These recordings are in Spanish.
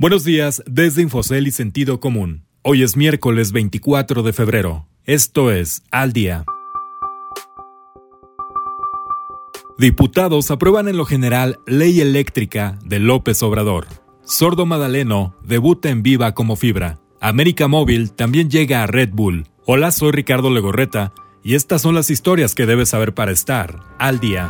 Buenos días desde Infocel y Sentido Común. Hoy es miércoles 24 de febrero. Esto es Al Día. Diputados aprueban en lo general ley eléctrica de López Obrador. Sordo Madaleno debuta en Viva como fibra. América Móvil también llega a Red Bull. Hola, soy Ricardo Legorreta y estas son las historias que debes saber para estar al día.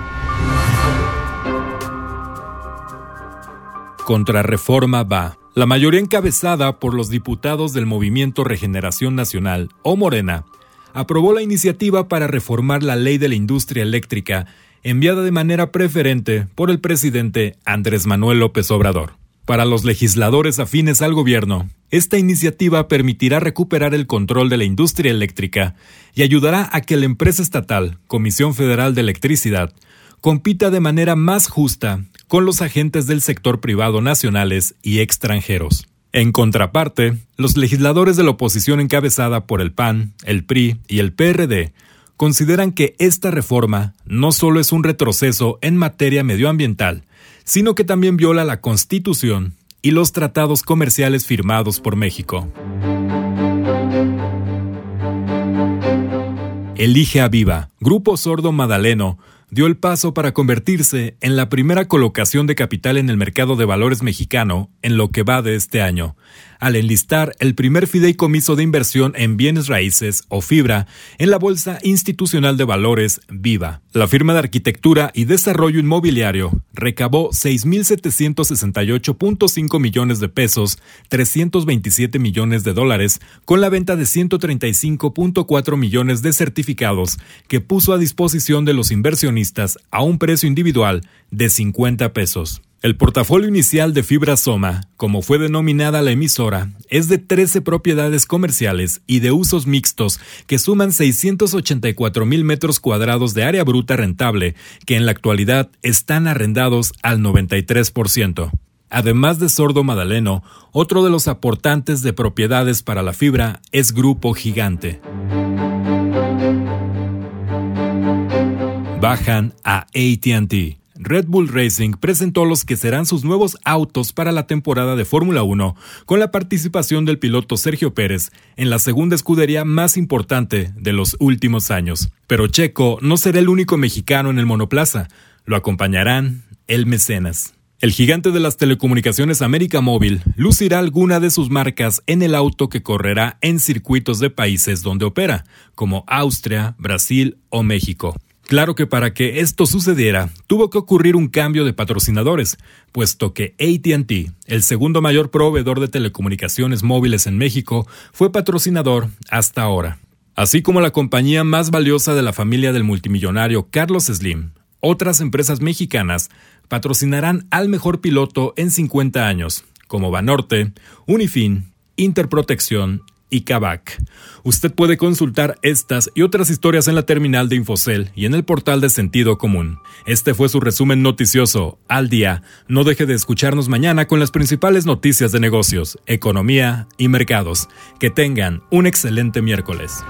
Contrarreforma va. La mayoría encabezada por los diputados del Movimiento Regeneración Nacional, o Morena, aprobó la iniciativa para reformar la ley de la industria eléctrica enviada de manera preferente por el presidente Andrés Manuel López Obrador. Para los legisladores afines al gobierno, esta iniciativa permitirá recuperar el control de la industria eléctrica y ayudará a que la empresa estatal, Comisión Federal de Electricidad, compita de manera más justa con los agentes del sector privado nacionales y extranjeros. En contraparte, los legisladores de la oposición encabezada por el PAN, el PRI y el PRD consideran que esta reforma no solo es un retroceso en materia medioambiental, sino que también viola la Constitución y los tratados comerciales firmados por México. Elige a Viva, Grupo Sordo Madaleno, dio el paso para convertirse en la primera colocación de capital en el mercado de valores mexicano en lo que va de este año, al enlistar el primer fideicomiso de inversión en bienes raíces o fibra en la Bolsa Institucional de Valores Viva. La firma de arquitectura y desarrollo inmobiliario recabó 6.768.5 millones de pesos, 327 millones de dólares, con la venta de 135.4 millones de certificados que puso a disposición de los inversionistas a un precio individual de 50 pesos. El portafolio inicial de Fibra Soma, como fue denominada la emisora, es de 13 propiedades comerciales y de usos mixtos que suman 684 mil metros cuadrados de área bruta rentable, que en la actualidad están arrendados al 93%. Además de Sordo Madaleno, otro de los aportantes de propiedades para la fibra es Grupo Gigante. Bajan a ATT. Red Bull Racing presentó los que serán sus nuevos autos para la temporada de Fórmula 1, con la participación del piloto Sergio Pérez en la segunda escudería más importante de los últimos años. Pero Checo no será el único mexicano en el monoplaza, lo acompañarán el mecenas. El gigante de las telecomunicaciones América Móvil lucirá alguna de sus marcas en el auto que correrá en circuitos de países donde opera, como Austria, Brasil o México. Claro que para que esto sucediera, tuvo que ocurrir un cambio de patrocinadores, puesto que ATT, el segundo mayor proveedor de telecomunicaciones móviles en México, fue patrocinador hasta ahora. Así como la compañía más valiosa de la familia del multimillonario Carlos Slim, otras empresas mexicanas patrocinarán al mejor piloto en 50 años, como Banorte, Unifin, Interprotección y Kavak. Usted puede consultar estas y otras historias en la terminal de Infocel y en el portal de Sentido Común. Este fue su resumen noticioso al día. No deje de escucharnos mañana con las principales noticias de negocios, economía y mercados. Que tengan un excelente miércoles.